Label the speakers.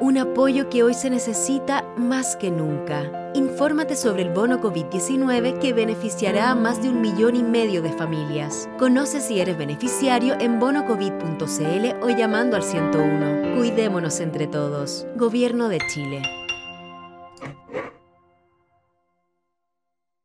Speaker 1: un apoyo que hoy se necesita más que nunca. Infórmate sobre el bono COVID-19 que beneficiará a más de un millón y medio de familias. Conoce si eres beneficiario en bonocovid.cl o llamando al 101. Cuidémonos entre todos. Gobierno de Chile.